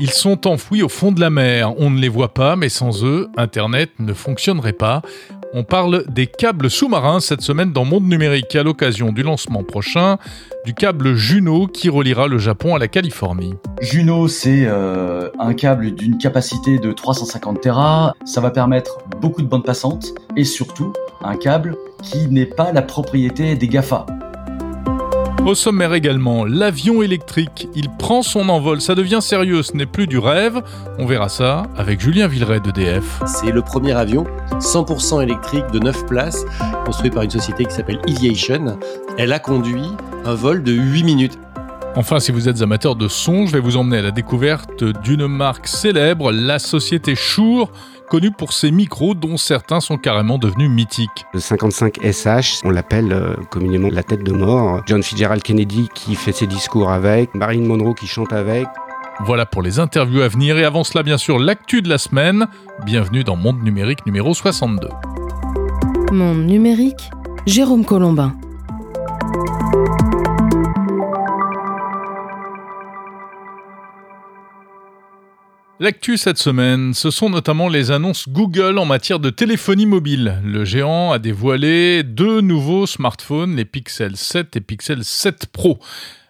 Ils sont enfouis au fond de la mer. On ne les voit pas, mais sans eux, Internet ne fonctionnerait pas. On parle des câbles sous-marins cette semaine dans Monde Numérique à l'occasion du lancement prochain du câble Juno qui reliera le Japon à la Californie. Juno, c'est euh, un câble d'une capacité de 350 Tera. Ça va permettre beaucoup de bandes passantes et surtout un câble qui n'est pas la propriété des GAFA. Au sommaire également, l'avion électrique, il prend son envol, ça devient sérieux, ce n'est plus du rêve. On verra ça avec Julien Villeray d'EDF. C'est le premier avion 100% électrique de 9 places, construit par une société qui s'appelle Aviation. Elle a conduit un vol de 8 minutes. Enfin, si vous êtes amateur de son, je vais vous emmener à la découverte d'une marque célèbre, la société Shure connu pour ses micros dont certains sont carrément devenus mythiques. Le 55 SH, on l'appelle euh, communément la tête de mort. John Fitzgerald Kennedy qui fait ses discours avec, Marilyn Monroe qui chante avec. Voilà pour les interviews à venir et avant cela bien sûr l'actu de la semaine. Bienvenue dans Monde Numérique numéro 62. Monde Numérique, Jérôme Colombin. L'actu cette semaine, ce sont notamment les annonces Google en matière de téléphonie mobile. Le géant a dévoilé deux nouveaux smartphones, les Pixel 7 et Pixel 7 Pro.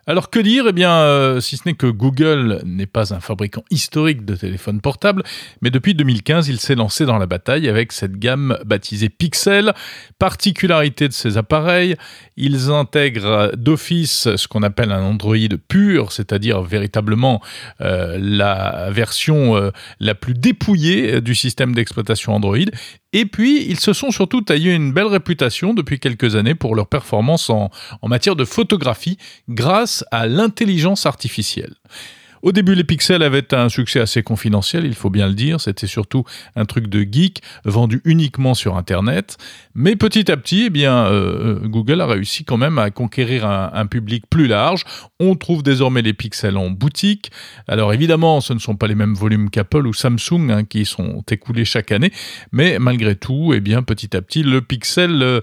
Alors que dire? Eh bien, euh, si ce n'est que Google n'est pas un fabricant historique de téléphones portables, mais depuis 2015, il s'est lancé dans la bataille avec cette gamme baptisée Pixel. Particularité de ces appareils, ils intègrent d'office ce qu'on appelle un Android pur, c'est-à-dire véritablement euh, la version euh, la plus dépouillée du système d'exploitation Android, et puis, ils se sont surtout taillés une belle réputation depuis quelques années pour leur performance en, en matière de photographie grâce à l'intelligence artificielle. Au début, les pixels avaient un succès assez confidentiel, il faut bien le dire. C'était surtout un truc de geek vendu uniquement sur Internet. Mais petit à petit, eh bien, euh, euh, Google a réussi quand même à conquérir un, public plus large. On trouve désormais les pixels en boutique. Alors évidemment, ce ne sont pas les mêmes volumes qu'Apple ou Samsung hein, qui sont écoulés chaque année, mais malgré tout, eh bien, petit à petit, le pixel euh,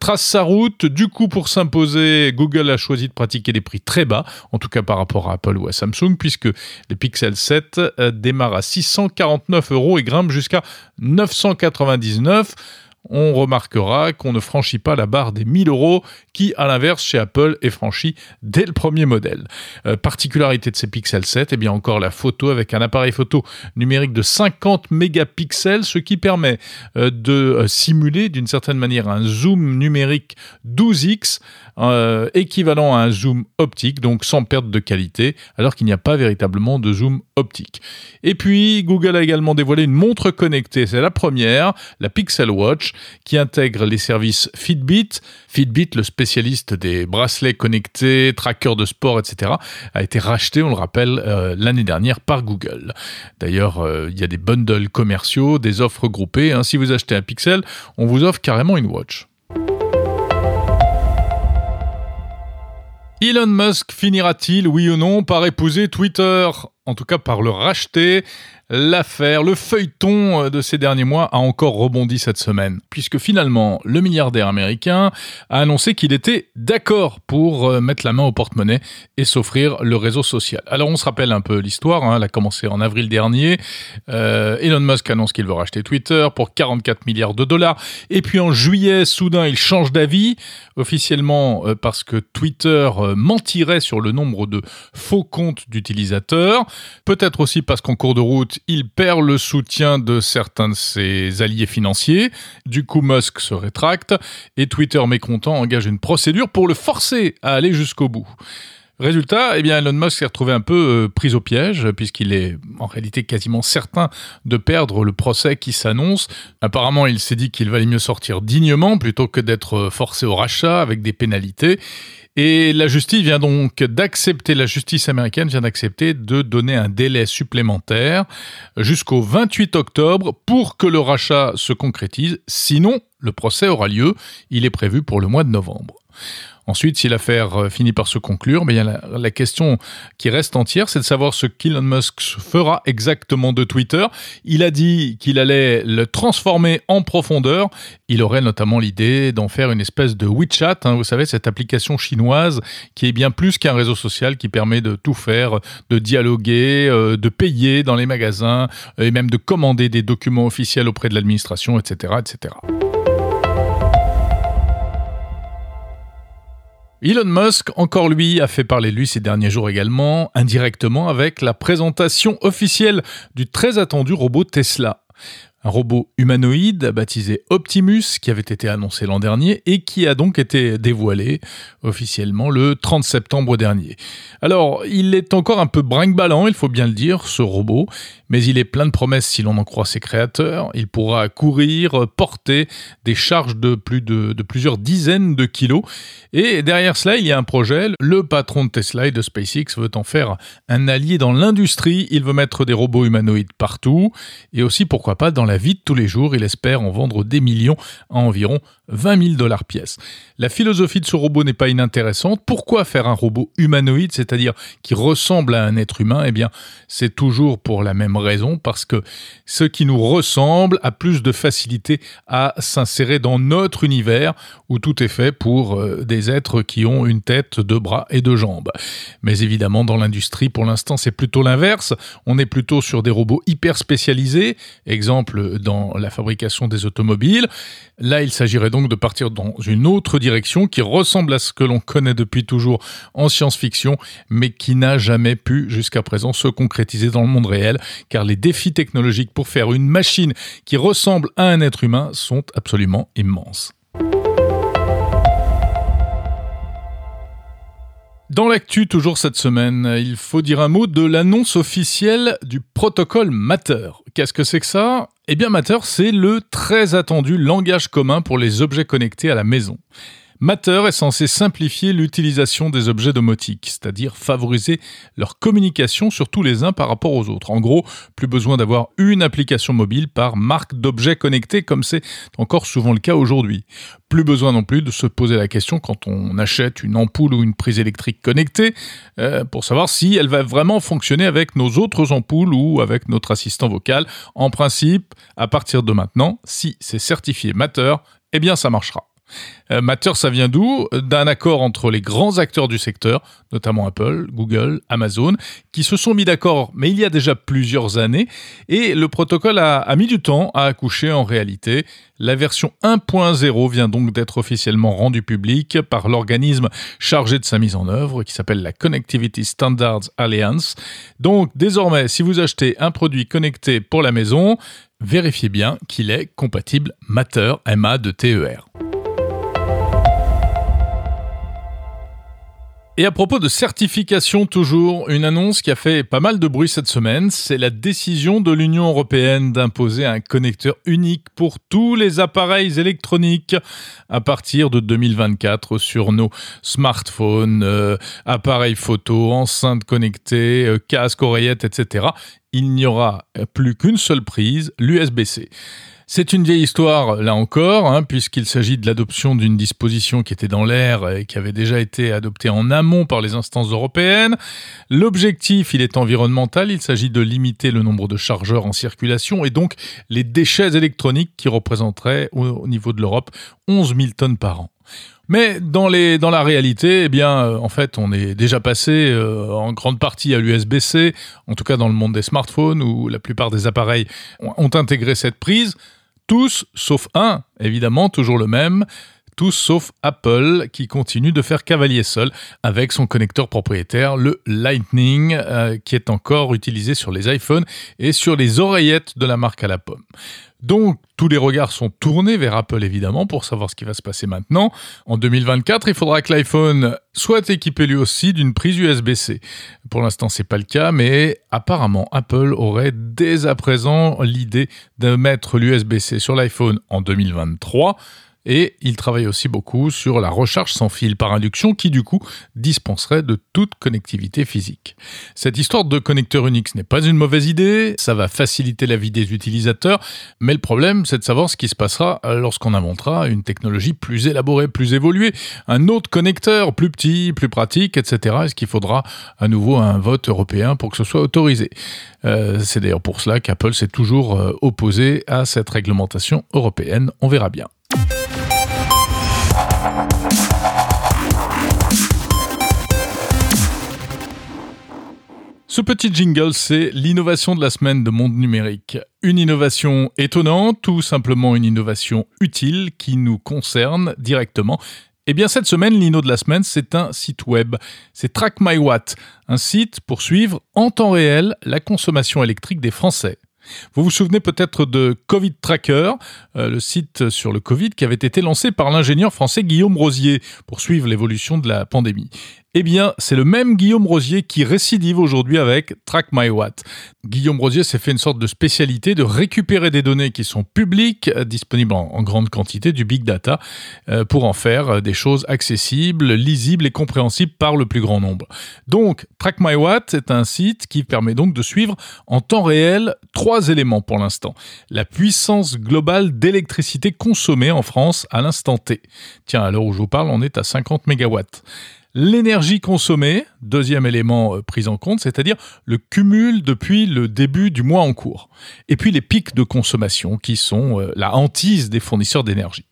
trace sa route. Du coup, pour s'imposer, Google a choisi de pratiquer des prix très bas, en tout cas par rapport à Apple ou à Samsung, puisque que les Pixel 7 euh, démarrent à 649 euros et grimpent jusqu'à 999 on remarquera qu'on ne franchit pas la barre des 1000 euros qui, à l'inverse, chez Apple, est franchie dès le premier modèle. Euh, particularité de ces Pixel 7, et eh bien encore la photo avec un appareil photo numérique de 50 mégapixels, ce qui permet euh, de euh, simuler d'une certaine manière un zoom numérique 12x, équivalent à un zoom optique, donc sans perte de qualité, alors qu'il n'y a pas véritablement de zoom optique. Et puis, Google a également dévoilé une montre connectée, c'est la première, la Pixel Watch, qui intègre les services Fitbit. Fitbit, le spécialiste des bracelets connectés, trackers de sport, etc., a été racheté, on le rappelle, euh, l'année dernière par Google. D'ailleurs, euh, il y a des bundles commerciaux, des offres groupées. Hein. Si vous achetez un Pixel, on vous offre carrément une watch. Elon Musk finira-t-il, oui ou non, par épouser Twitter? En tout cas, par le racheter L'affaire, le feuilleton euh, de ces derniers mois a encore rebondi cette semaine, puisque finalement, le milliardaire américain a annoncé qu'il était d'accord pour euh, mettre la main au porte-monnaie et s'offrir le réseau social. Alors on se rappelle un peu l'histoire, hein, elle a commencé en avril dernier. Euh, Elon Musk annonce qu'il veut racheter Twitter pour 44 milliards de dollars, et puis en juillet, soudain, il change d'avis, officiellement parce que Twitter mentirait sur le nombre de faux comptes d'utilisateurs, peut-être aussi parce qu'en cours de route, il perd le soutien de certains de ses alliés financiers. Du coup, Musk se rétracte et Twitter mécontent engage une procédure pour le forcer à aller jusqu'au bout. Résultat, eh bien, Elon Musk s'est retrouvé un peu euh, pris au piège, puisqu'il est en réalité quasiment certain de perdre le procès qui s'annonce. Apparemment, il s'est dit qu'il valait mieux sortir dignement plutôt que d'être forcé au rachat avec des pénalités. Et la justice vient donc d'accepter, la justice américaine vient d'accepter de donner un délai supplémentaire jusqu'au 28 octobre pour que le rachat se concrétise. Sinon, le procès aura lieu. Il est prévu pour le mois de novembre. Ensuite, si l'affaire euh, finit par se conclure, mais il y a la, question qui reste entière, c'est de savoir ce qu'Elon Musk fera exactement de Twitter. Il a dit qu'il allait le transformer en profondeur. Il aurait notamment l'idée d'en faire une espèce de WeChat, hein, vous savez, cette application chinoise qui est bien plus qu'un réseau social qui permet de tout faire, de dialoguer, euh, de payer dans les magasins et même de commander des documents officiels auprès de l'administration, etc., etc. Elon Musk, encore lui, a fait parler de lui ces derniers jours également, indirectement avec la présentation officielle du très attendu robot Tesla. Un robot humanoïde baptisé Optimus qui avait été annoncé l'an dernier et qui a donc été dévoilé officiellement le 30 septembre dernier. Alors, il est encore un peu brinque-ballant, il faut bien le dire, ce robot, mais il est plein de promesses si l'on en croit ses créateurs. Il pourra courir, porter des charges de plus de, de plusieurs dizaines de kilos. Et derrière cela, il y a un projet. Le patron de Tesla et de SpaceX veut en faire un allié dans l'industrie. Il veut mettre des robots humanoïdes partout et aussi, pourquoi pas, dans la vie tous les jours. Il espère en vendre des millions à environ 20 000 dollars pièce. La philosophie de ce robot n'est pas inintéressante. Pourquoi faire un robot humanoïde, c'est-à-dire qui ressemble à un être humain? Eh bien, c'est toujours pour la même raison, parce que ce qui nous ressemble a plus de facilité à s'insérer dans notre univers où tout est fait pour euh, des êtres qui ont une tête, deux bras et deux jambes. Mais évidemment, dans l'industrie, pour l'instant, c'est plutôt l'inverse. On est plutôt sur des robots hyper spécialisés, exemple dans la fabrication des automobiles. Là, il s'agirait donc de partir dans une autre direction qui ressemble à ce que l'on connaît depuis toujours en science-fiction, mais qui n'a jamais pu jusqu'à présent se concrétiser dans le monde réel, car les défis technologiques pour faire une machine qui ressemble à un être humain sont absolument immenses. Dans l'actu, toujours cette semaine, il faut dire un mot de l'annonce officielle du protocole Matter. Qu'est-ce que c'est que ça? Eh bien, Matter, c'est le très attendu langage commun pour les objets connectés à la maison. Matter est censé simplifier l'utilisation des objets domotiques, c'est-à-dire favoriser leur communication surtout les uns par rapport aux autres. En gros, plus besoin d'avoir une application mobile par marque d'objets connectés comme c'est encore souvent le cas aujourd'hui. Plus besoin non plus de se poser la question quand on achète une ampoule ou une prise électrique connectée euh, pour savoir si elle va vraiment fonctionner avec nos autres ampoules ou avec notre assistant vocal. En principe, à partir de maintenant, si c'est certifié Matter, eh bien ça marchera. Euh, Matter, ça vient d'où? D'un accord entre les grands acteurs du secteur, notamment Apple, Google, Amazon, qui se sont mis d'accord, mais il y a déjà plusieurs années, et le protocole a, a mis du temps à accoucher en réalité. La version 1.0 vient donc d'être officiellement rendue publique par l'organisme chargé de sa mise en œuvre, qui s'appelle la Connectivity Standards Alliance. Donc désormais, si vous achetez un produit connecté pour la maison, vérifiez bien qu'il est compatible Matter, MA de TER. Et à propos de certification toujours, une annonce qui a fait pas mal de bruit cette semaine, c'est la décision de l'Union européenne d'imposer un connecteur unique pour tous les appareils électroniques à partir de 2024 sur nos smartphones, euh, appareils photo, enceintes connectées, euh, casques, oreillettes, etc. Il n'y aura plus qu'une seule prise, l'USB-C. C'est une vieille histoire, là encore, hein, puisqu'il s'agit de l'adoption d'une disposition qui était dans l'air et qui avait déjà été adoptée en amont par les instances européennes. L'objectif, il est environnemental, il s'agit de limiter le nombre de chargeurs en circulation et donc les déchets électroniques qui représenteraient au niveau de l'Europe 11 000 tonnes par an. Mais dans, la réalité, eh bien, euh, en fait, on est déjà passé euh, en grande partie à l'USB-C, en tout cas dans le monde des smartphones, où la plupart des appareils ont intégré cette prise. Tous, sauf un, évidemment, toujours le même, sauf Apple qui continue de faire cavalier seul avec son connecteur propriétaire, le Lightning, euh, qui est encore utilisé sur les iPhones et sur les oreillettes de la marque à la pomme. Donc, tous les regards sont tournés vers Apple, évidemment, pour savoir ce qui va se passer maintenant. En 2024, il faudra que l'iPhone soit équipé lui aussi d'une prise USB-C. Pour l'instant, c'est pas le cas, mais apparemment, Apple aurait dès à présent l'idée de mettre l'USB-C sur l'iPhone en 2023 Et il travaille aussi beaucoup sur la recharge sans fil par induction qui du coup dispenserait de toute connectivité physique. Cette histoire de connecteur Unix n'est pas une mauvaise idée, ça va faciliter la vie des utilisateurs, mais le problème c'est de savoir ce qui se passera lorsqu'on inventera une technologie plus élaborée, plus évoluée, un autre connecteur plus petit, plus pratique, etc. Est-ce qu'il faudra à nouveau un vote européen pour que ce soit autorisé? Euh, C'est d'ailleurs pour cela qu'Apple s'est toujours euh, opposé à cette réglementation européenne, on verra bien. Ce petit jingle, c'est l'innovation de la semaine de Monde Numérique. Une innovation étonnante ou simplement une innovation utile qui nous concerne directement? Eh bien, cette semaine, l'INO de la semaine, c'est un site web. C'est Track My Watt, un site pour suivre en temps réel la consommation électrique des Français. Vous vous souvenez peut-être de Covid Tracker, euh, le site sur le Covid qui avait été lancé par l'ingénieur français Guillaume Rosier pour suivre l'évolution de la pandémie. Eh bien, c'est le même Guillaume Rosier qui récidive aujourd'hui avec Track. Guillaume Rosier s'est fait une sorte de spécialité de récupérer des données qui sont publiques, euh, disponibles en, grande quantité, du big data, euh, pour en faire euh, des choses accessibles, lisibles et compréhensibles par le plus grand nombre. Donc, Track My est un site qui permet donc de suivre en temps réel trois éléments pour l'instant. La puissance globale d'électricité consommée en France à l'instant T. Tiens, à l'heure où je vous parle, on est à 50 mégawatts l'énergie consommée, deuxième élément euh, pris en compte, c'est-à-dire le cumul depuis le début du mois en cours. Et puis les pics de consommation qui sont euh, la hantise des fournisseurs d'énergie.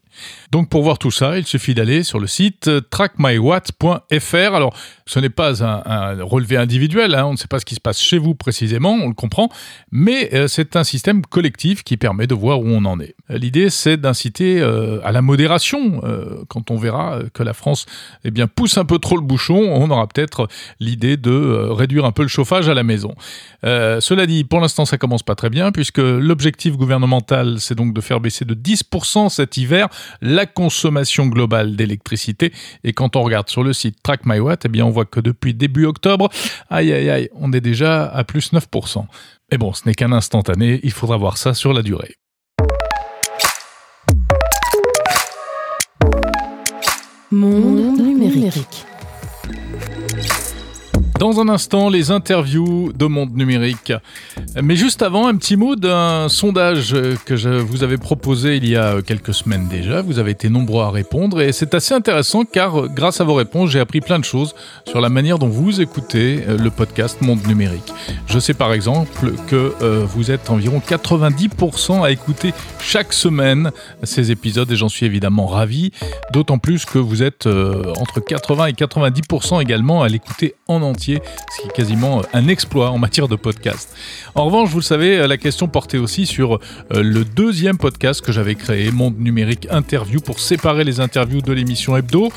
Donc pour voir tout ça, il suffit d'aller sur le site euh, trackmywatt.fr. Alors ce n'est pas un, relevé individuel, hein, on ne sait pas ce qui se passe chez vous précisément, on le comprend, mais euh, c'est un système collectif qui permet de voir où on en est. L'idée c'est d'inciter euh, à la modération. quand on verra que la France eh bien, pousse un peu trop le bouchon, on aura peut-être l'idée de réduire un peu le chauffage à la maison. cela dit, pour l'instant ça commence pas très bien puisque l'objectif gouvernemental c'est donc de faire baisser de 10% cet hiver la consommation globale d'électricité. Et quand on regarde sur le site Track My Watt, eh bien, on voit que depuis début octobre, aïe aïe aïe, on est déjà à plus 9%. Mais bon, ce n'est qu'un instantané, il faudra voir ça sur la durée. Monde numérique. Dans un instant, les interviews de Monde Numérique. Mais juste avant, un petit mot d'un sondage que je vous avais proposé il y a quelques semaines déjà. Vous avez été nombreux à répondre et c'est assez intéressant car grâce à vos réponses, j'ai appris plein de choses sur la manière dont vous écoutez euh, le podcast Monde Numérique. Je sais par exemple que euh, vous êtes environ 90% à écouter chaque semaine ces épisodes et j'en suis évidemment ravi. D'autant plus que vous êtes euh, entre 80 et 90% également à l'écouter en entier ce qui est quasiment un exploit en matière de podcast. En revanche, vous le savez, la question portait aussi sur euh, le deuxième podcast que j'avais créé, Monde Numérique Interview, pour séparer les interviews de l'émission Hebdo.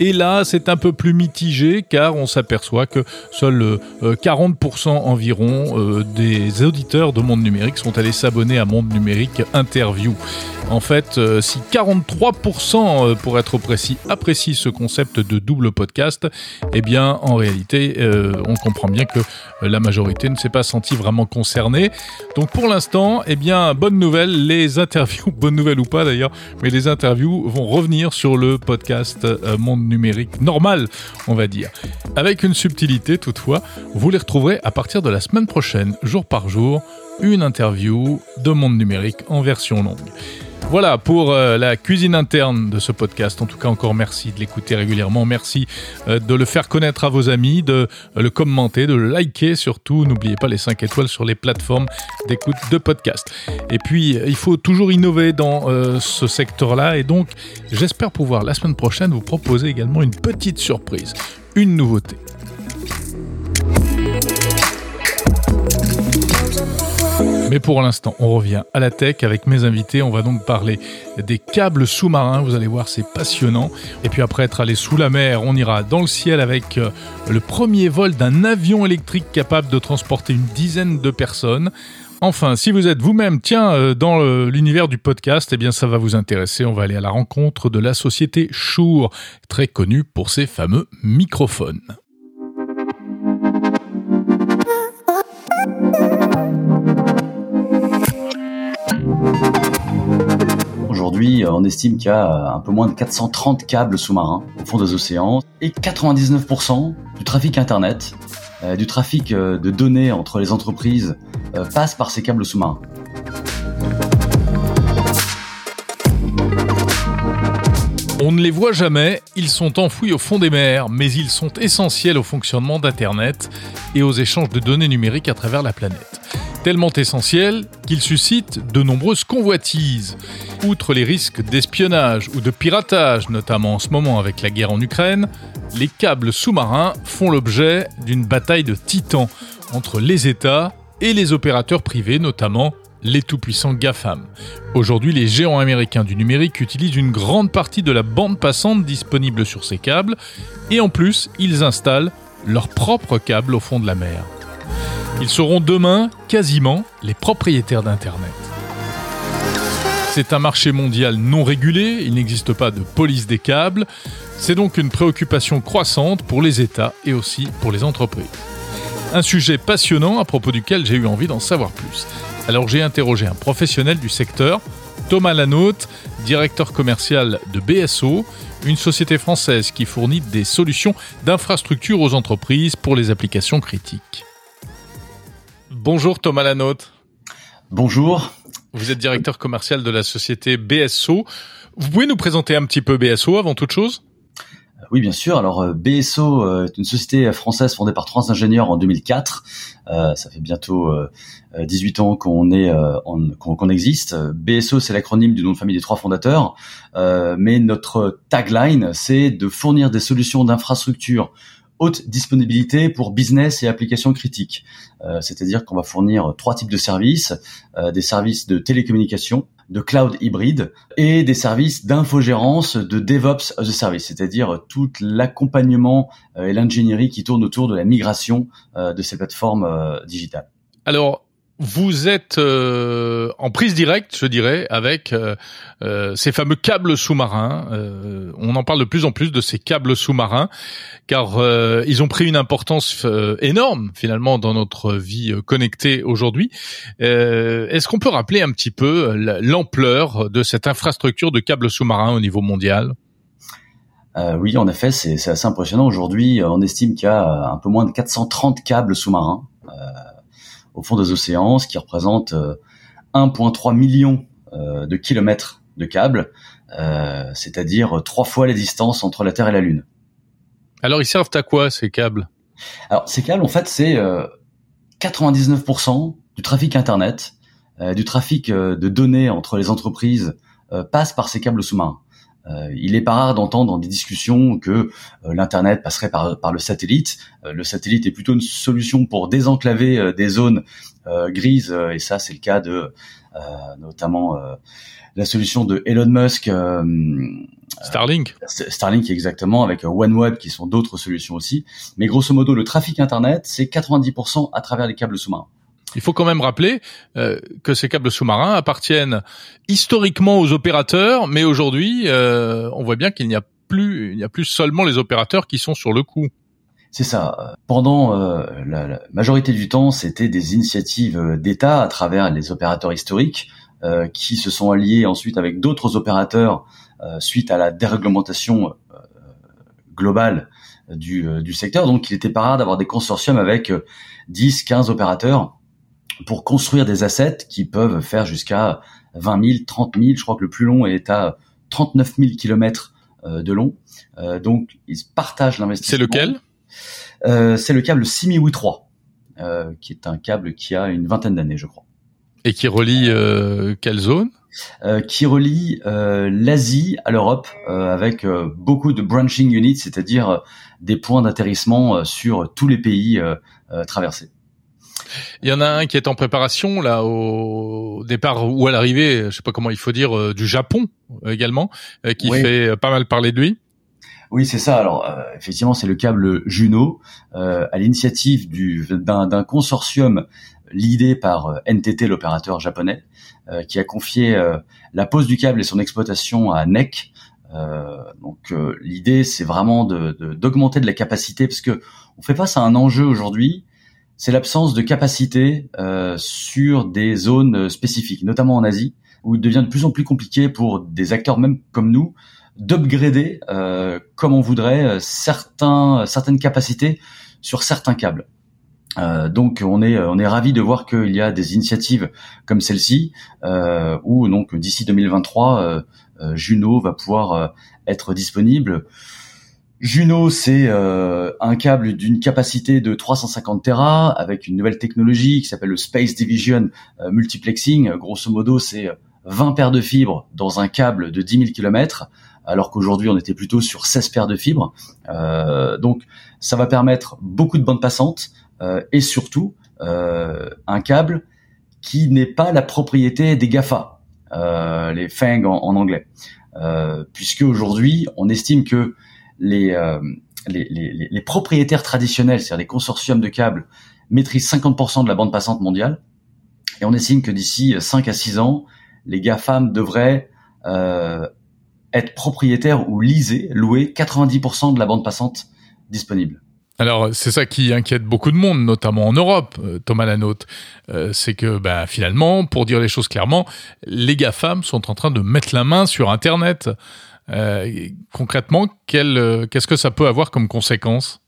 Et là, c'est un peu plus mitigé car on s'aperçoit que seuls 40% euh, environ euh, des auditeurs de Monde Numérique sont allés s'abonner à Monde Numérique Interview. En fait, si 43% pour être précis apprécient ce concept de double podcast, eh bien en réalité, euh, on comprend bien que euh, la majorité ne s'est pas sentie vraiment concernée. Donc pour l'instant, eh bien, bonne nouvelle, les interviews, bonne nouvelle ou pas d'ailleurs, mais les interviews vont revenir sur le podcast euh, Monde Numérique normal, on va dire. Avec une subtilité toutefois, vous les retrouverez à partir de la semaine prochaine, jour par jour, une interview de Monde Numérique en version longue. Voilà pour euh, la cuisine interne de ce podcast. En tout cas, encore merci de l'écouter régulièrement. Merci euh, de le faire connaître à vos amis, de euh, le commenter, de le liker surtout. N'oubliez pas les 5 étoiles sur les plateformes d'écoute de podcast. Et puis, il faut toujours innover dans ce secteur-là. Et donc, j'espère pouvoir la semaine prochaine vous proposer également une petite surprise, une nouveauté. Mais pour l'instant, on revient à la tech avec mes invités. On va donc parler des câbles sous-marins. Vous allez voir, c'est passionnant. Et puis après être allé sous la mer, on ira dans le ciel avec euh, le premier vol d'un avion électrique capable de transporter une dizaine de personnes. Enfin, si vous êtes vous-même, tiens, euh, dans l'univers du podcast, eh bien, ça va vous intéresser. On va aller à la rencontre de la société Shure, très connue pour ses fameux microphones. Aujourd'hui, on estime qu'il y a un peu moins de 430 câbles sous-marins au fond des océans et 99% du trafic Internet, euh, du trafic euh, de données entre les entreprises euh, passe par ces câbles sous-marins. On ne les voit jamais, ils sont enfouis au fond des mers, mais ils sont essentiels au fonctionnement d'Internet et aux échanges de données numériques à travers la planète. Tellement essentiels qu'ils suscitent de nombreuses convoitises. Outre les risques d'espionnage ou de piratage, notamment en ce moment avec la guerre en Ukraine, les câbles sous-marins font l'objet d'une bataille de titans entre les États et les opérateurs privés, notamment les tout-puissants GAFAM. Aujourd'hui, les géants américains du numérique utilisent une grande partie de la bande passante disponible sur ces câbles, et en plus, ils installent leurs propres câbles au fond de la mer. Ils seront demain quasiment les propriétaires d'Internet. C'est un marché mondial non régulé, il n'existe pas de police des câbles, c'est donc une préoccupation croissante pour les États et aussi pour les entreprises. Un sujet passionnant à propos duquel j'ai eu envie d'en savoir plus. Alors j'ai interrogé un professionnel du secteur, Thomas Lanotte, directeur commercial de BSO, une société française qui fournit des solutions d'infrastructure aux entreprises pour les applications critiques. Bonjour Thomas Lanotte. Bonjour. Vous êtes directeur commercial de la société BSO. Vous pouvez nous présenter un petit peu BSO avant toute chose? Oui, bien sûr. Alors euh, BSO euh, est une société française fondée par trois ingénieurs en 2004. Euh, ça fait bientôt 18 ans qu'on est qu'on existe. BSO, c'est l'acronyme du nom de famille des trois fondateurs. mais notre tagline, c'est de fournir des solutions d'infrastructure haute disponibilité pour business et applications critiques. C'est-à-dire qu'on va fournir trois types de services, des services de télécommunication, de cloud hybride et des services d'infogérance de DevOps as a service, c'est-à-dire tout l'accompagnement euh, et l'ingénierie qui tourne autour de la migration euh, de ces plateformes euh, digitales. Alors, vous êtes euh, en prise directe, je dirais, avec euh, euh, ces fameux câbles sous-marins. on en parle de plus en plus de ces câbles sous-marins, car ils ont pris une importance énorme finalement dans notre vie connectée aujourd'hui. Est-ce qu'on peut rappeler un petit peu l'ampleur de cette infrastructure de câbles sous-marins au niveau mondial? Oui, en effet, c'est assez impressionnant. Aujourd'hui, on estime qu'il y a un peu moins de 430 câbles sous-marins au fond des océans, ce qui représente 1,3 euh, million euh, de kilomètres de câbles, euh, c'est-à-dire trois fois la distance entre la Terre et la Lune. Alors ils servent à quoi ces câbles? Alors ces câbles, en fait, c'est 99% du trafic Internet, du trafic de données entre les entreprises passe par ces câbles sous-marins. Euh, il est pas rare d'entendre dans des discussions que euh, l'internet passerait par, par le satellite. Euh, le satellite est plutôt une solution pour désenclaver des zones grises, et ça c'est le cas de notamment la solution de Elon Musk. Starlink. Starlink exactement, avec OneWeb qui sont d'autres solutions aussi. Mais grosso modo, le trafic internet, c'est 90% à travers les câbles sous-marins. Il faut quand même rappeler euh, que ces câbles sous-marins appartiennent historiquement aux opérateurs, mais aujourd'hui, euh, on voit bien qu'il n'y a plus, il n'y a plus seulement les opérateurs qui sont sur le coup. C'est ça. Pendant euh, la, majorité du temps, c'était des initiatives d'État à travers les opérateurs historiques qui se sont alliés ensuite avec d'autres opérateurs suite à la déréglementation globale du, du secteur. Donc, il était pas rare d'avoir des consortiums avec 10, 15 opérateurs pour construire des assets qui peuvent faire jusqu'à 20 000, 30 000. Je crois que le plus long est à 39 000 kilomètres euh, de long. Euh, donc, ils partagent l'investissement. C'est lequel? Euh, C'est le câble Simiwi 3, euh, qui est un câble qui a une vingtaine d'années, je crois. Et qui relie euh, quelle zone? Qui relie l'Asie à l'Europe avec beaucoup de branching units, c'est-à-dire des points d'atterrissement sur tous les pays traversés. Il y en a un qui est en préparation là au départ ou à l'arrivée, je sais pas comment il faut dire, euh, du Japon euh, également, euh, qui fait pas mal parler de lui. Oui, c'est ça. Alors, effectivement, c'est le câble Juno, à l'initiative d'un consortium l'idée par NTT, l'opérateur japonais, qui a confié la pose du câble et son exploitation à NEC. donc, l'idée, c'est vraiment d'augmenter de, de, la capacité, parce que on fait face à un enjeu aujourd'hui c'est l'absence de capacité euh, sur des zones spécifiques, notamment en Asie, où il devient de plus en plus compliqué pour des acteurs même comme nous d'upgrader comme on voudrait certains certaines capacités sur certains câbles. Euh, donc on est on ravi de voir qu'il y a des initiatives comme celle-ci euh, où donc d'ici 2023 euh, euh, Juno va pouvoir euh, être disponible. Juno c'est un câble d'une capacité de 350 Tera avec une nouvelle technologie qui s'appelle le Space Division Multiplexing. Grosso modo c'est 20 paires de fibres dans un câble de 10 000 km alors qu'aujourd'hui on était plutôt sur 16 paires de fibres. donc ça va permettre beaucoup de bandes passantes, euh, et surtout euh, un câble qui n'est pas la propriété des Gafa, euh, les FANG en, anglais, puisque aujourd'hui on estime que les, les, les, les, propriétaires traditionnels, c'est-à-dire les consortiums de câbles, maîtrisent 50% de la bande passante mondiale. Et on estime que d'ici 5 à 6 ans, les GAFAM devraient euh, être propriétaires ou liser, louer 90% de la bande passante disponible. Alors c'est ça qui inquiète beaucoup de monde, notamment en Europe, euh, Thomas Lanote. Euh, c'est que bah, finalement, pour dire les choses clairement, les GAFAM sont en train de mettre la main sur Internet. Euh, concrètement, qu'est-ce que ça peut avoir comme conséquence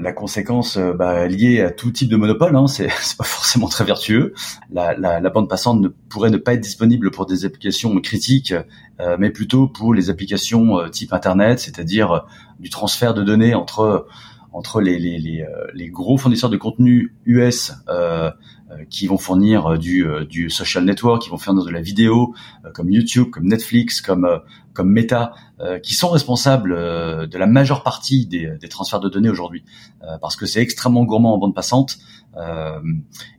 la conséquence bah, liée à tout type de monopole, hein, c'est pas forcément très vertueux. La, la, la, bande passante ne pourrait ne pas être disponible pour des applications critiques, mais plutôt pour les applications type Internet, c'est-à-dire du transfert de données entre entre les, les, les, euh, les, gros fournisseurs de contenu US euh, euh, qui vont fournir du, du social network, qui vont faire de la vidéo, comme YouTube, comme Netflix, comme comme Meta, qui sont responsables de la majeure partie des, des transferts de données aujourd'hui, parce que c'est extrêmement gourmand en bande passante.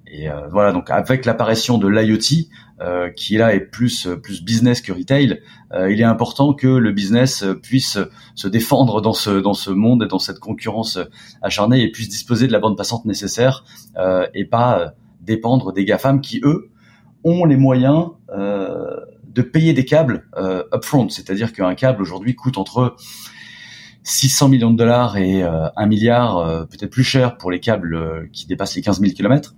et voilà, donc avec l'apparition de l'IoT, euh, qui là est plus plus business que retail, euh, il est important que le business puisse se défendre dans ce dans ce monde et dans cette concurrence acharnée et puisse disposer de la bande passante nécessaire euh, et pas dépendre des GAFAM qui eux ont les moyens de payer des câbles upfront, c'est-à-dire qu'un câble aujourd'hui coûte entre 600 millions de dollars et un 1 milliard, peut-être plus cher pour les câbles qui dépassent les 15 000 kilomètres.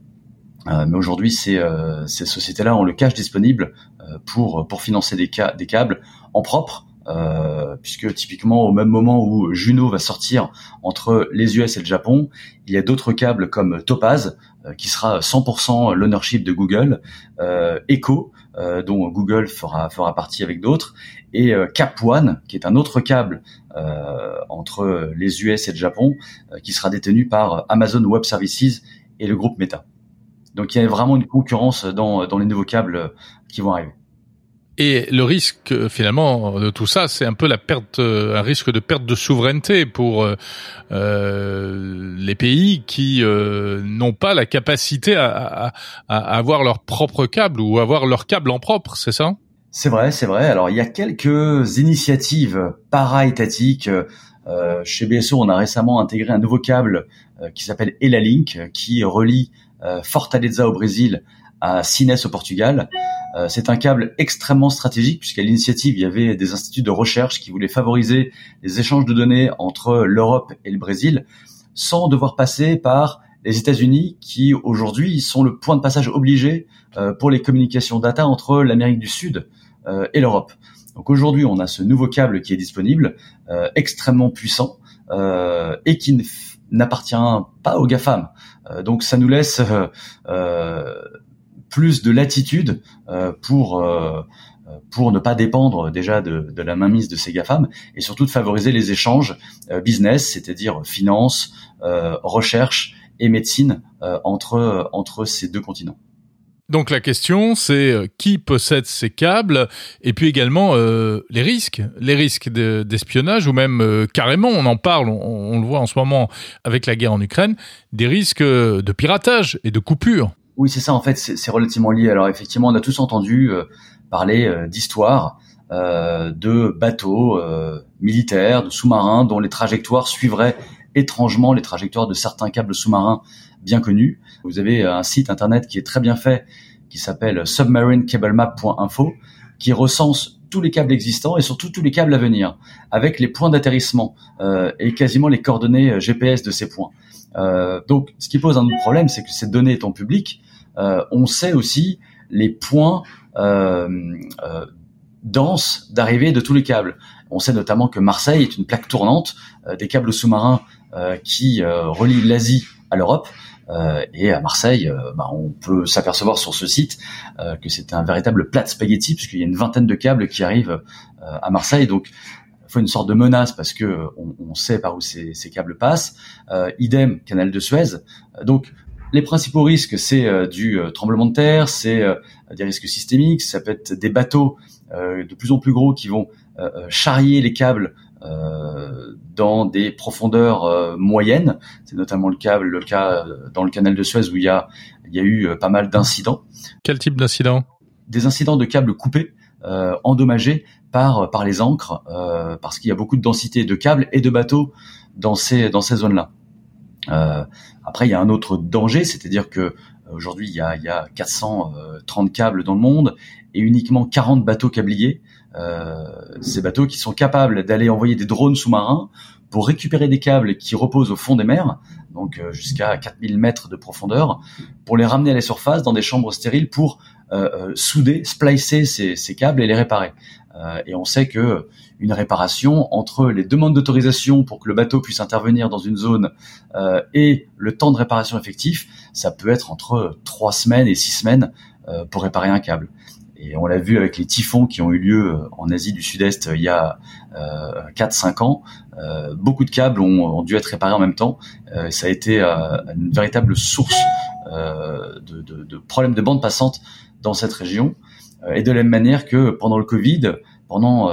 Euh, mais aujourd'hui, ces, euh, ces sociétés-là ont le cash disponible euh, pour pour financer des, des câbles en propre, euh, puisque typiquement au même moment où Juno va sortir entre les US et le Japon, il y a d'autres câbles comme Topaz qui sera 100% l'ownership de Google, euh, Echo dont Google fera fera partie avec d'autres, et Cap One qui est un autre câble entre les US et le Japon qui sera détenu par Amazon Web Services et le groupe Meta. Donc il y a vraiment une concurrence dans, dans les nouveaux câbles qui vont arriver. Et le risque finalement de tout ça, c'est un peu la perte, un risque de perte de souveraineté pour euh, euh les pays qui euh, n'ont pas la capacité à, à, à, avoir leur propre câble ou avoir leur câble en propre, c'est ça? C'est vrai, c'est vrai. Alors il y a quelques initiatives para-étatiques. Euh, chez BSO, on a récemment intégré un nouveau câble euh, qui s'appelle Elalink, qui relie euh, Fortaleza au Brésil à Sines au Portugal. Euh, c'est un câble extrêmement stratégique puisqu'à l'initiative, il y avait des instituts de recherche qui voulaient favoriser les échanges de données entre l'Europe et le Brésil sans devoir passer par les États-Unis qui aujourd'hui sont le point de passage obligé euh, pour les communications data entre l'Amérique du Sud et l'Europe. Donc aujourd'hui, on a ce nouveau câble qui est disponible, extrêmement puissant et qui n'appartient pas aux GAFAM. Euh, donc ça nous laisse euh, euh, plus de latitude pour pour ne pas dépendre déjà de, la mainmise de ces GAFAM et surtout de favoriser les échanges business, c'est-à-dire finance, recherche et médecine entre entre ces deux continents. Donc la question, c'est euh, qui possède ces câbles et puis également euh, les risques, les risques d'espionnage ou même euh, carrément, on en parle, on, le voit en ce moment avec la guerre en Ukraine, des risques de piratage et de coupure. Oui, c'est ça. En fait, c'est relativement lié. Alors effectivement, on a tous entendu parler d'histoires de bateaux militaires, de sous-marins dont les trajectoires suivraient étrangement les trajectoires de certains câbles sous-marins bien connus. Vous avez un site internet qui est très bien fait, qui s'appelle submarinecablemap.info, qui recense tous les câbles existants et surtout tous les câbles à venir, avec les points d'atterrissement euh, et quasiment les coordonnées euh, GPS de ces points. Euh, donc, ce qui pose un autre problème, c'est que ces données étant publiques, euh, on sait aussi les points denses d'arrivée de tous les câbles. On sait notamment que Marseille est une plaque tournante des câbles sous-marins qui relient l'Asie à l'Europe. Euh, et à Marseille, euh, bah, on peut s'apercevoir sur ce site euh, que c'est un véritable plat de spaghetti puisqu'il y a une vingtaine de câbles qui arrivent à Marseille. Donc il faut une sorte de menace parce que on, sait par où ces, câbles passent. idem, canal de Suez. Donc les principaux risques, c'est du tremblement de terre, c'est des risques systémiques, ça peut être des bateaux de plus en plus gros qui vont charrier les câbles euh, dans des profondeurs euh, moyennes. C'est notamment le cas, le cas euh, dans le canal de Suez où il y a, il y a eu pas mal d'incidents. Quel type d'incidents Des incidents de câbles coupés, endommagés par par les ancres, parce qu'il y a beaucoup de densité de câbles et de bateaux dans ces dans ces zones-là. Après, il y a un autre danger, c'est-à-dire que aujourd'hui il y a, y a 430 câbles dans le monde et uniquement 40 bateaux câbliers. Euh, ces bateaux qui sont capables d'aller envoyer des drones sous-marins pour récupérer des câbles qui reposent au fond des mers, donc euh, jusqu'à 4000 mètres de profondeur, pour les ramener à la surface dans des chambres stériles pour euh, souder, splicer ces, ces, câbles et les réparer. et on sait que une réparation entre les demandes d'autorisation pour que le bateau puisse intervenir dans une zone et le temps de réparation effectif, ça peut être entre trois semaines et six semaines pour réparer un câble. Et on l'a vu avec les typhons qui ont eu lieu euh, en Asie du Sud-Est euh, il y a euh, 4-5 ans. Euh, beaucoup de câbles ont, dû être réparés en même temps. Euh, ça a été une véritable source de, de, de, problèmes de bande passante dans cette région. et de la même manière que pendant le Covid, pendant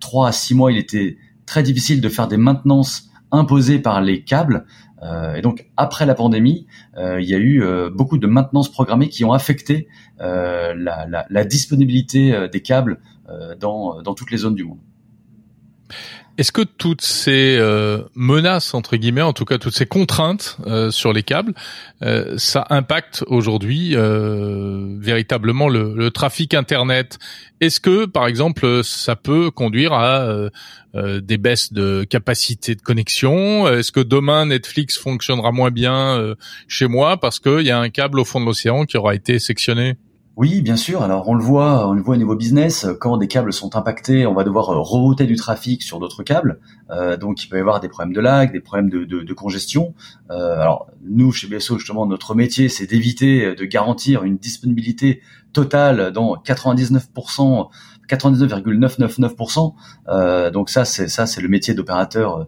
3 à 6 mois, il était très difficile de faire des maintenances imposées par les câbles euh, et donc après la pandémie, euh, il y a eu euh, beaucoup de maintenance programmée qui ont affecté la, disponibilité des câbles dans toutes les zones du monde. Est-ce que toutes ces euh, menaces entre guillemets, en tout cas toutes ces contraintes euh, sur les câbles, euh, ça impacte aujourd'hui véritablement le, le, trafic internet? Est-ce que par exemple ça peut conduire à des baisses de capacité de connexion? Est-ce que demain Netflix fonctionnera moins bien chez moi parce qu'il y a un câble au fond de l'océan qui aura été sectionné? Oui, bien sûr. Alors on le voit, on le voit au niveau business. Quand des câbles sont impactés, on va devoir euh, rerouter du trafic sur d'autres câbles. Euh, donc il peut y avoir des problèmes de lag, des problèmes de, congestion. Euh, alors nous chez BSO justement, notre métier c'est d'éviter de garantir une disponibilité totale dans 99%, 99,999%. Euh, donc ça c'est ça c'est le métier d'opérateur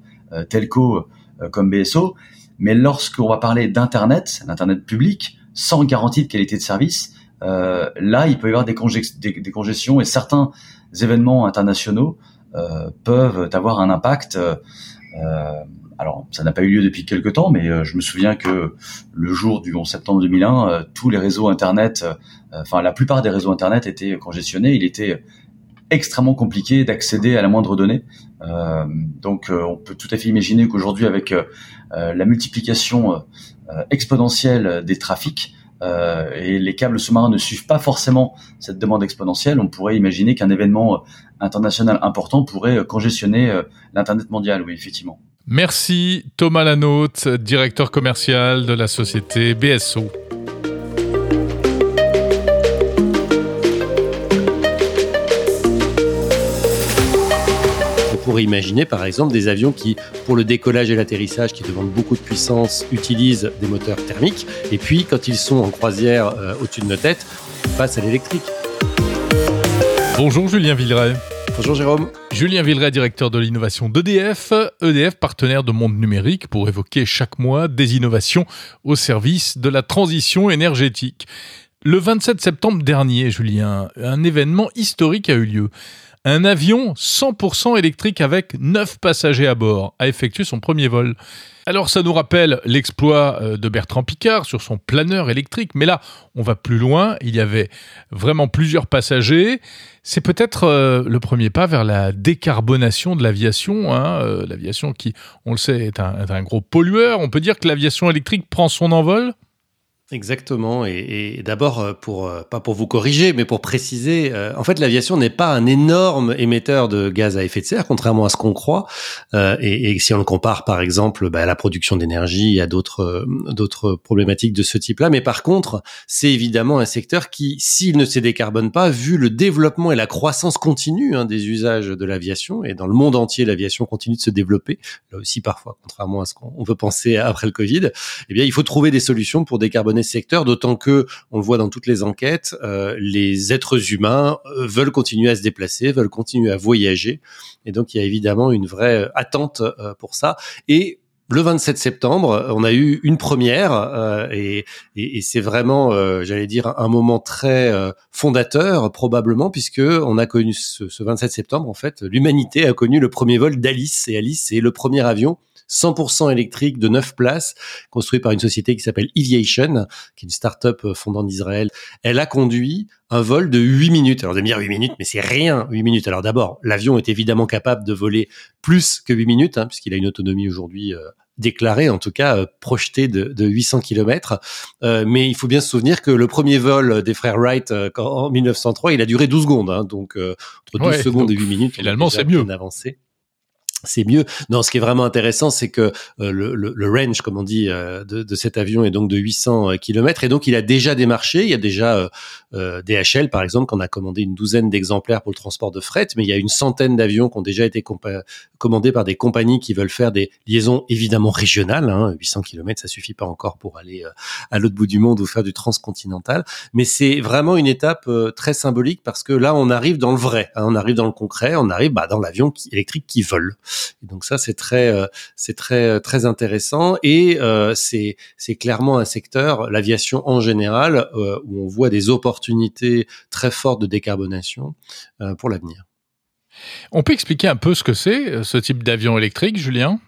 telco comme BSO. Mais lorsqu'on va parler d'internet, d'internet public, sans garantie de qualité de service, euh, là, il peut y avoir des, congestions et certains événements internationaux euh, peuvent avoir un impact. Euh, alors, ça n'a pas eu lieu depuis quelques temps, mais je me souviens que le jour du 11 septembre 2001, tous les réseaux Internet, enfin la plupart des réseaux Internet étaient congestionnés. Il était extrêmement compliqué d'accéder à la moindre donnée. Euh, donc on peut tout à fait imaginer qu'aujourd'hui avec la multiplication exponentielle des trafics, euh, et les câbles sous-marins ne suivent pas forcément cette demande exponentielle, on pourrait imaginer qu'un événement euh, international important pourrait euh, congestionner l'Internet mondial, oui, effectivement. Merci Thomas Lanotte, directeur commercial de la société BSO. Pourrait imaginer par exemple des avions qui, pour le décollage et l'atterrissage, qui demandent beaucoup de puissance, utilisent des moteurs thermiques, et puis quand ils sont en croisière euh, au-dessus de nos têtes, passent à l'électrique. Bonjour Julien Villeray. Bonjour Jérôme. Julien Villeray, directeur de l'innovation d'EDF, EDF partenaire de Monde Numérique pour évoquer chaque mois des innovations au service de la transition énergétique. Le 27 septembre dernier, Julien, un événement historique a eu lieu un avion 100% électrique avec 9 passagers à bord a effectué son premier vol. Alors ça nous rappelle l'exploit euh, de Bertrand Picard sur son planeur électrique, mais là on va plus loin, il y avait vraiment plusieurs passagers. C'est peut-être euh, le premier pas vers la décarbonation de l'aviation, hein, euh, l'aviation qui, on le sait, est un, est un gros pollueur. On peut dire que l'aviation électrique prend son envol? Exactement. Et, d'abord, euh, pour euh, pas pour vous corriger, mais pour préciser, euh, en fait, l'aviation n'est pas un énorme émetteur de gaz à effet de serre, contrairement à ce qu'on croit. et, si on le compare, par exemple, bah, à la production d'énergie, et à d'autres d'autres problématiques de ce type-là. Mais par contre, c'est évidemment un secteur qui, s'il ne se décarbone pas, vu le développement et la croissance continue hein, des usages de l'aviation, et dans le monde entier, l'aviation continue de se développer. Là aussi, parfois, contrairement à ce qu'on veut penser après le Covid, eh bien, il faut trouver des solutions pour décarboner secteur, d'autant que, on le voit dans toutes les enquêtes, euh, les êtres humains euh, veulent continuer à se déplacer, veulent continuer à voyager, et donc il y a évidemment une vraie euh, attente pour ça. Et le 27 septembre, on a eu une première et, c'est vraiment, j'allais dire, un moment très fondateur probablement puisque on a connu ce, ce 27 septembre en fait, l'humanité a connu le premier vol d'Alice et Alice c'est le premier avion 100% électrique de 9 places, construit par une société qui s'appelle Eviation, qui est une start-up euh, fondant d'Israël. Elle a conduit un vol de 8 minutes. Alors, vous allez me dire 8 minutes, mais c'est rien, 8 minutes. Alors d'abord, l'avion est évidemment capable de voler plus que 8 minutes, hein, puisqu'il a une autonomie aujourd'hui euh, déclarée, en tout cas euh, projetée de, de 800 km. mais il faut bien se souvenir que le premier vol des frères Wright en 1903, il a duré 12 secondes. Hein, donc, entre 12 secondes et 8 minutes. Finalement, c'est mieux. Avancé c'est mieux. Non, ce qui est vraiment intéressant, c'est que euh, le, le, range, comme on dit, euh, de, de, cet avion est donc de 800 euh, km et donc il a déjà démarché. Il y a déjà DHL, par exemple, qu'on a commandé une douzaine d'exemplaires pour le transport de fret, mais il y a une centaine d'avions qui ont déjà été commandés par des compagnies qui veulent faire des liaisons évidemment régionales. Hein. 800 km, ça suffit pas encore pour aller à l'autre bout du monde ou faire du transcontinental, mais c'est vraiment une étape très symbolique parce que là, on arrive dans le vrai, hein. on arrive dans le concret, on arrive bah, dans l'avion électrique qui donc ça, c'est très, euh, c'est très, euh, très intéressant et euh, c'est, c'est clairement un secteur, l'aviation en général, où on voit des opportunités très fortes de décarbonation pour l'avenir. On peut expliquer un peu ce que c'est, ce type d'avion électrique, Julien?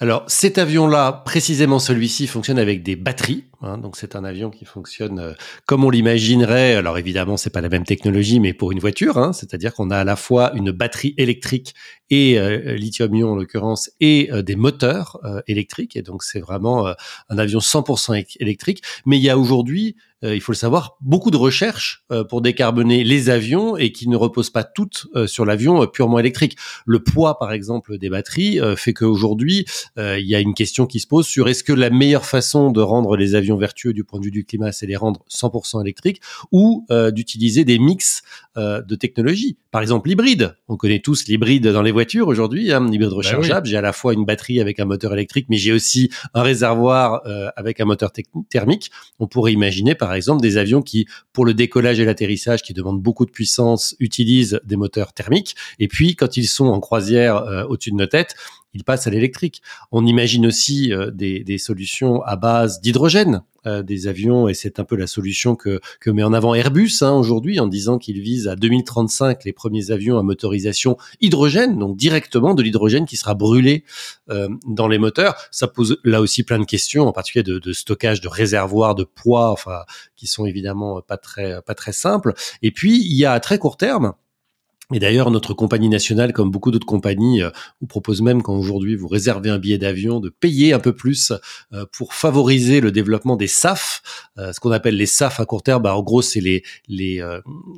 Alors cet avion-là, précisément celui-ci, fonctionne avec des batteries. Hein, donc c'est un avion qui fonctionne euh, comme on l'imaginerait. Alors évidemment, c'est pas la même technologie, mais pour une voiture, hein, c'est-à-dire qu'on a à la fois une batterie électrique et euh, lithium-ion en l'occurrence et euh, des moteurs électriques. Et donc c'est vraiment un avion 100% électrique. Mais il y a aujourd'hui il faut le savoir, beaucoup de recherches euh, pour décarboner les avions et qui ne reposent pas toutes euh, sur l'avion purement électrique. Le poids, par exemple, des batteries fait qu'aujourd'hui, il y a une question qui se pose sur est-ce que la meilleure façon de rendre les avions vertueux du point de vue du climat, c'est les rendre 100% électriques ou d'utiliser des mix de technologies. Par exemple, l'hybride. On connaît tous l'hybride dans les voitures aujourd'hui, hein, hybride bah rechargeable. J'ai à la fois une batterie avec un moteur électrique, mais j'ai aussi un réservoir avec un moteur thermique. On pourrait imaginer, par par exemple des avions qui, pour le décollage et l'atterrissage, qui demandent beaucoup de puissance, utilisent des moteurs thermiques. Et puis, quand ils sont en croisière euh, au-dessus de nos têtes, ils passent à l'électrique. On imagine aussi euh, des, des, solutions à base d'hydrogène euh, des avions, et c'est un peu la solution que, que met en avant Airbus hein, aujourd'hui en disant qu'il vise à 2035 les premiers avions à motorisation hydrogène, donc directement de l'hydrogène qui sera brûlé euh, dans les moteurs. Ça pose là aussi plein de questions, en particulier de, de stockage de réservoirs de poids, enfin qui sont évidemment pas très pas très simples. Et puis il y a à très court terme et d'ailleurs, notre compagnie nationale, comme beaucoup d'autres compagnies, euh, vous propose même quand aujourd'hui vous réservez un billet d'avion de payer un peu plus euh, pour favoriser le développement des SAF, euh, ce qu'on appelle les SAF à court terme. Bah, en gros, c'est les les,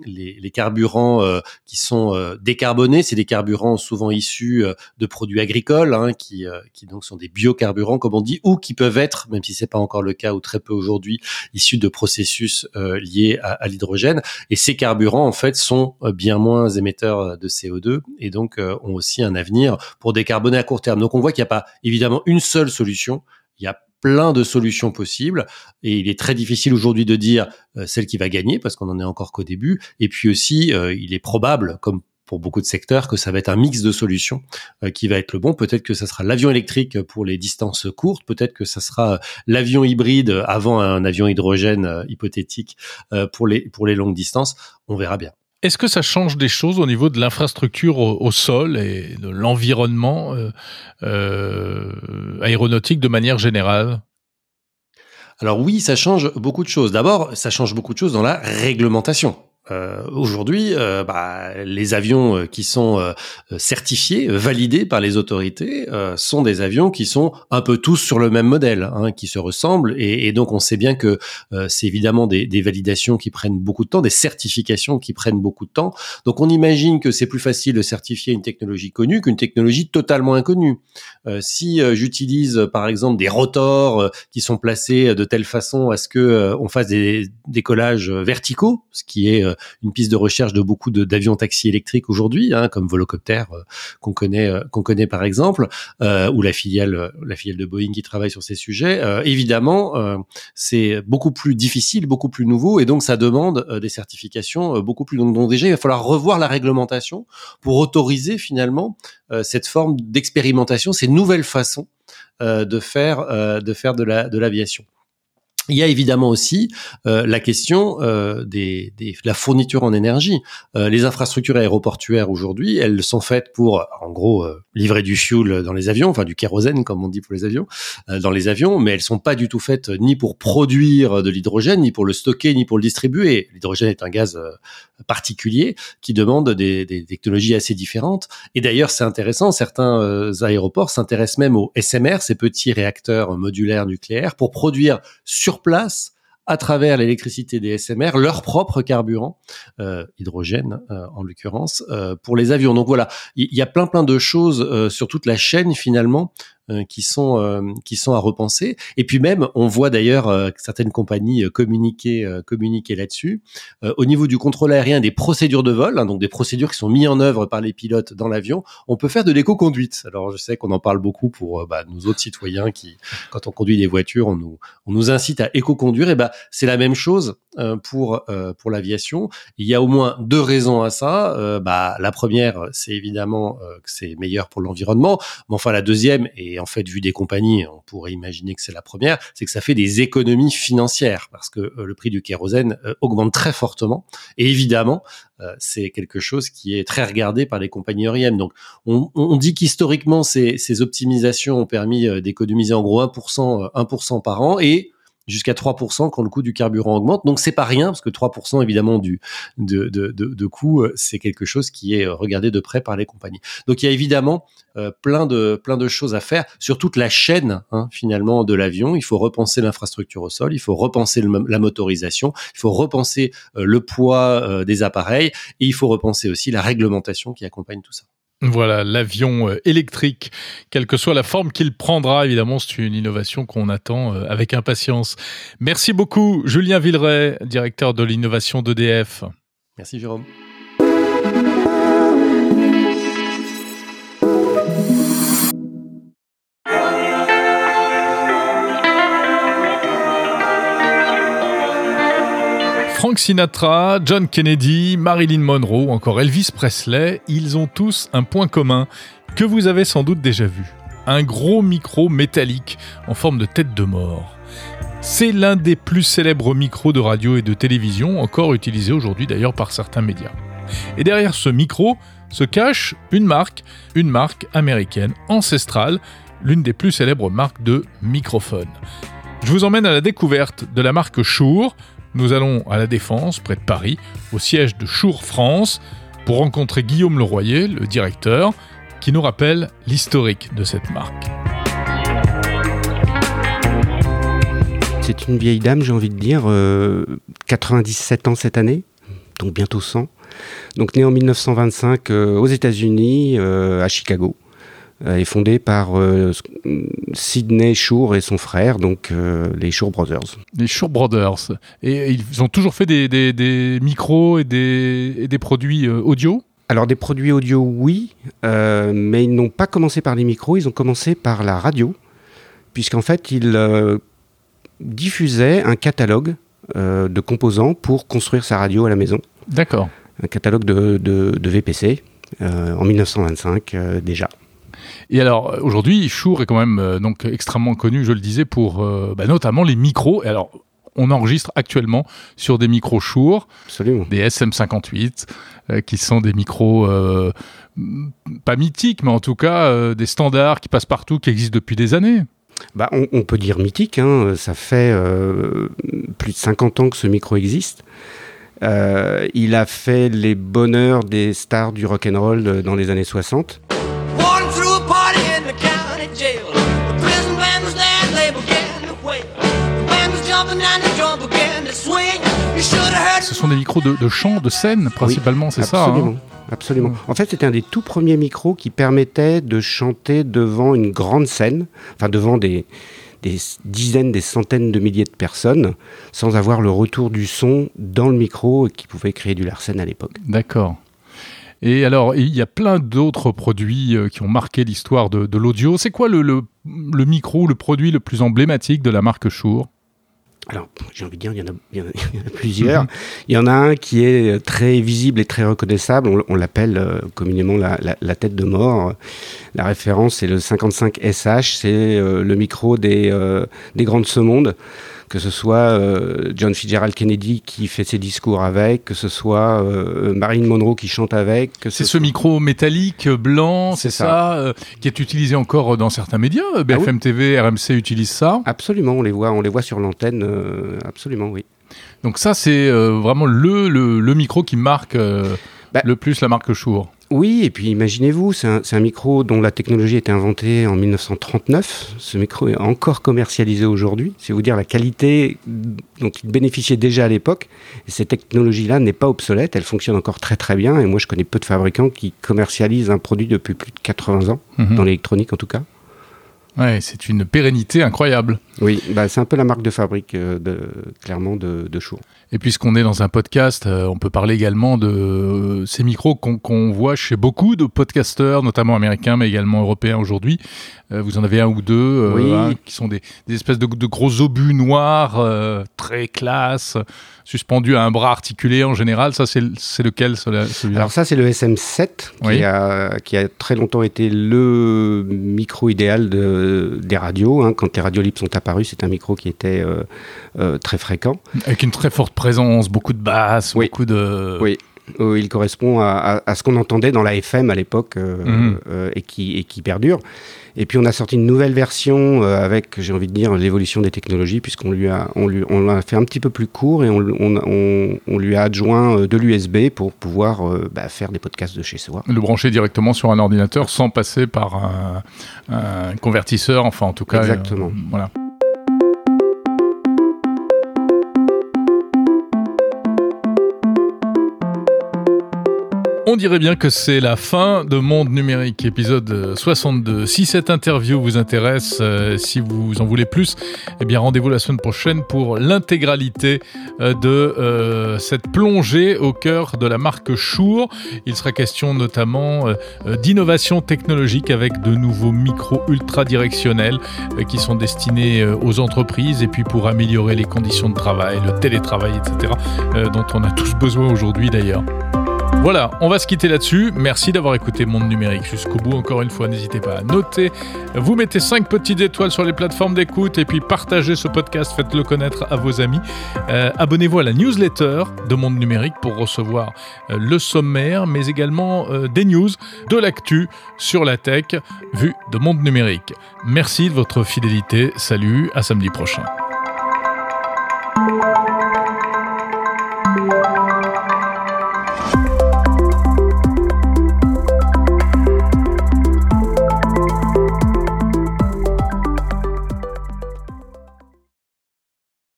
les, les carburants qui sont décarbonés. C'est des carburants souvent issus de produits agricoles, hein, qui qui donc sont des biocarburants comme on dit, ou qui peuvent être, même si c'est pas encore le cas ou très peu aujourd'hui, issus de processus liés à, à l'hydrogène. Et ces carburants en fait sont bien moins émetteurs de CO2 et donc euh, ont aussi un avenir pour décarboner à court terme. Donc on voit qu'il n'y a pas évidemment une seule solution, il y a plein de solutions possibles et il est très difficile aujourd'hui de dire euh, celle qui va gagner parce qu'on en est encore qu'au début et puis aussi euh, il est probable comme pour beaucoup de secteurs que ça va être un mix de solutions qui va être le bon. Peut-être que ça sera l'avion électrique pour les distances courtes, peut-être que ça sera l'avion hybride avant un avion hydrogène hypothétique pour les pour les longues distances. On verra bien. Est-ce que ça change des choses au niveau de l'infrastructure au, sol et de l'environnement euh, euh, aéronautique de manière générale? Alors oui, ça change beaucoup de choses. D'abord, ça change beaucoup de choses dans la réglementation. Euh, aujourd'hui, euh, bah, les avions euh, qui sont certifiés, validés par les autorités, sont des avions qui sont un peu tous sur le même modèle, hein, qui se ressemblent. Et, donc, on sait bien que c'est évidemment des, des, validations qui prennent beaucoup de temps, des certifications qui prennent beaucoup de temps. Donc, on imagine que c'est plus facile de certifier une technologie connue qu'une technologie totalement inconnue. si j'utilise, par exemple, des rotors qui sont placés de telle façon à ce que on fasse des décollages verticaux, ce qui est une piste de recherche de beaucoup d'avions taxis électriques aujourd'hui, hein, comme Volocopter euh, qu'on connaît, euh, qu'on connaît par exemple, euh, ou la filiale, la filiale de Boeing qui travaille sur ces sujets. évidemment, c'est beaucoup plus difficile, beaucoup plus nouveau, et donc ça demande des certifications beaucoup plus longues. Donc déjà, il va falloir revoir la réglementation pour autoriser finalement cette forme d'expérimentation, ces nouvelles façons de faire de faire de la de l'aviation. Il y a évidemment aussi euh, la question euh, des, des, la fourniture en énergie. Euh, les infrastructures aéroportuaires aujourd'hui, elles sont faites pour, en gros, euh, livrer du fuel dans les avions, enfin du kérosène comme on dit pour les avions, euh, dans les avions, mais elles sont pas du tout faites ni pour produire de l'hydrogène, ni pour le stocker, ni pour le distribuer. L'hydrogène est un gaz particulier qui demande des, des, technologies assez différentes. Et d'ailleurs, c'est intéressant, certains aéroports s'intéressent même aux SMR, ces petits réacteurs modulaires nucléaires, pour produire sur place à travers l'électricité des SMR leur propre carburant, euh, hydrogène euh, en l'occurrence, euh, pour les avions. Donc voilà, il y, a plein plein de choses sur toute la chaîne finalement qui sont euh, qui sont à repenser. Et puis même, on voit d'ailleurs euh, certaines compagnies communiquer communiquer là-dessus. au niveau du contrôle aérien, des procédures de vol, hein, donc des procédures qui sont mises en œuvre par les pilotes dans l'avion, on peut faire de l'éco-conduite. Alors je sais qu'on en parle beaucoup pour bah, nous autres citoyens qui, quand on conduit des voitures, on nous on nous incite à éco-conduire. Et ben c'est la même chose pour pour l'aviation. Il y a au moins deux raisons à ça. bah la première, c'est évidemment que c'est meilleur pour l'environnement, mais enfin la deuxième et en fait, vu des compagnies, on pourrait imaginer que c'est la première, c'est que ça fait des économies financières parce que euh, le prix du kérosène euh, augmente très fortement. Et évidemment, euh, c'est quelque chose qui est très regardé par les compagnies aériennes. Donc, on, dit qu'historiquement, ces, ces optimisations ont permis d'économiser en gros 1%, 1% par an et jusqu'à 3% quand le coût du carburant augmente. Donc c'est pas rien parce que 3% évidemment du de, de, de, coût, euh, c'est quelque chose qui est euh, regardé de près par les compagnies. Donc il y a évidemment euh, plein de plein de choses à faire sur toute la chaîne hein, finalement de l'avion. Il faut repenser l'infrastructure au sol, il faut repenser la motorisation, il faut repenser le poids des appareils et il faut repenser aussi la réglementation qui accompagne tout ça. Voilà, l'avion euh, électrique, quelle que soit la forme qu'il prendra, évidemment, c'est une innovation qu'on attend euh, avec impatience. Merci beaucoup, Julien Villeray, directeur de l'innovation d'EDF. Merci, Jérôme. Frank Sinatra, John Kennedy, Marilyn Monroe, encore Elvis Presley, ils ont tous un point commun que vous avez sans doute déjà vu. Un gros micro métallique en forme de tête de mort. C'est l'un des plus célèbres micros de radio et de télévision, encore utilisé aujourd'hui d'ailleurs par certains médias. Et derrière ce micro se cache une marque, une marque américaine ancestrale, l'une des plus célèbres marques de microphones. Je vous emmène à la découverte de la marque Shure, nous allons à la Défense, près de Paris, au siège de Chour France, pour rencontrer Guillaume Leroyer, le directeur, qui nous rappelle l'historique de cette marque. C'est une vieille dame, j'ai envie de dire, 97 euh, ans cette année, donc bientôt 100. Donc née en 1925 euh, aux États-Unis, euh, à Chicago. Euh, est fondée par euh, Sidney Shore et son frère, donc euh, les Shore Brothers. Les Shore Brothers. Et ils ont toujours fait des, micros et des, des produits audio? Alors des produits audio, oui, mais ils n'ont pas commencé par les micros, ils ont commencé par la radio, puisqu'en fait ils diffusaient un catalogue de composants pour construire sa radio à la maison. D'accord. Un catalogue de, de VPC en 1925 déjà. Et alors aujourd'hui, Shure est quand même euh, donc extrêmement connu, je le disais, pour euh, bah, notamment les micros. Et alors on enregistre actuellement sur des micros Shure, des SM58, euh, qui sont des micros pas mythiques, mais en tout cas des standards qui passent partout, qui existent depuis des années. Bah, on, peut dire mythique, hein. ça fait plus de 50 ans que ce micro existe. Euh, il a fait les bonheurs des stars du rock and roll euh, dans les années 60. Des micros de, de chant, de scène, principalement, c'est ça Absolument. hein Absolument. En fait, c'était un des tout premiers micros qui permettait de chanter devant une grande scène, enfin devant des, des dizaines, des centaines de milliers de personnes, sans avoir le retour du son dans le micro qui pouvait créer du Larsen à l'époque. D'accord. Et alors, il y a plein d'autres produits euh, qui ont marqué l'histoire de, de l'audio. C'est quoi le, le, le micro, le produit le plus emblématique de la marque Shure Alors, j'ai envie de dire, il y en a, il y en a- il y en a plusieurs. Il y en a un qui est très visible et très reconnaissable. On, on l'appelle euh, communément la, la- la tête de mort. La référence, c'est le 55 SH. C'est euh, le micro des, euh, des grands de ce monde. Que ce soit euh, John Fitzgerald Kennedy qui fait ses discours avec, que ce soit euh, Marilyn Monroe qui chante avec. C'est ce soit- micro métallique, euh, blanc, c'est ça, ça. qui est utilisé encore dans certains médias. BFM TV, RMC utilisent ça. Absolument, on les voit, on les voit sur l'antenne. absolument, oui. Donc ça, c'est vraiment le, le, le micro qui marque Bah. le plus la marque Shure. Oui, et puis imaginez-vous, c'est un, micro dont la technologie a été inventée en 1939. Ce micro est encore commercialisé aujourd'hui. C'est vous dire la qualité dont il bénéficiait déjà à l'époque. Et cette technologie-là n'est pas obsolète, elle fonctionne encore très très bien. Et moi, je connais peu de fabricants qui commercialisent un produit depuis plus de 80 ans, Mhm. dans l'électronique en tout cas. Ouais, c'est une pérennité incroyable. Oui, bah, c'est un peu la marque de fabrique, euh, de, clairement, de, de. Et puisqu'on est dans un podcast, euh, on peut parler également de euh, ces micros qu'on voit chez beaucoup de podcasteurs, notamment américains, mais également européens aujourd'hui. Euh, vous en avez un ou deux Oui. hein, qui sont des, des espèces de, de gros obus noirs, euh, très classe, suspendus à un bras articulé en général. Ça, c'est lequel Alors ça, c'est le SM7 Oui. qui, a, qui a très longtemps été le micro idéal de, des radios. hein. Quand les radios libres sont apparues, c'est un micro qui était euh, euh, très fréquent. Avec une très forte présence, beaucoup de basses, Oui. beaucoup de... Oui. Euh, il correspond à, à- à ce qu'on entendait dans la FM à l'époque euh, Mhm. euh, et, qui, et qui perdure. Et puis on a sorti une nouvelle version avec, j'ai envie de dire, l'évolution des technologies, puisqu'on lui a, on lui, on l'a fait un petit peu plus court et on, on, on- lui a adjoint de l'USB pour pouvoir bah, faire des podcasts de chez soi. Le brancher directement sur un ordinateur sans passer par un, un convertisseur, enfin en tout cas. Exactement. euh, voilà. On dirait bien que c'est la fin de Monde Numérique, épisode 62. Si cette interview vous intéresse, euh, si vous en voulez plus, eh bien rendez-vous la semaine prochaine pour l'intégralité euh, de euh, cette plongée au cœur de la marque Shure. Il sera question notamment d'innovation technologique avec de nouveaux micros ultra directionnels euh, qui sont destinés aux entreprises et puis pour améliorer les conditions de travail, le télétravail, etc., dont on a tous besoin aujourd'hui d'ailleurs. Voilà, on va se quitter là-dessus. Merci d'avoir écouté Monde Numérique jusqu'au bout. Encore une fois, n'hésitez pas à noter. Vous mettez 5 petites étoiles sur les plateformes d'écoute et puis partagez ce podcast, faites-le connaître à vos amis. Euh, Abonnez-vous à la newsletter de Monde Numérique pour recevoir euh, le sommaire, mais également euh, des news, de l'actu sur la tech vue de Monde Numérique. Merci de votre fidélité. Salut, à samedi prochain.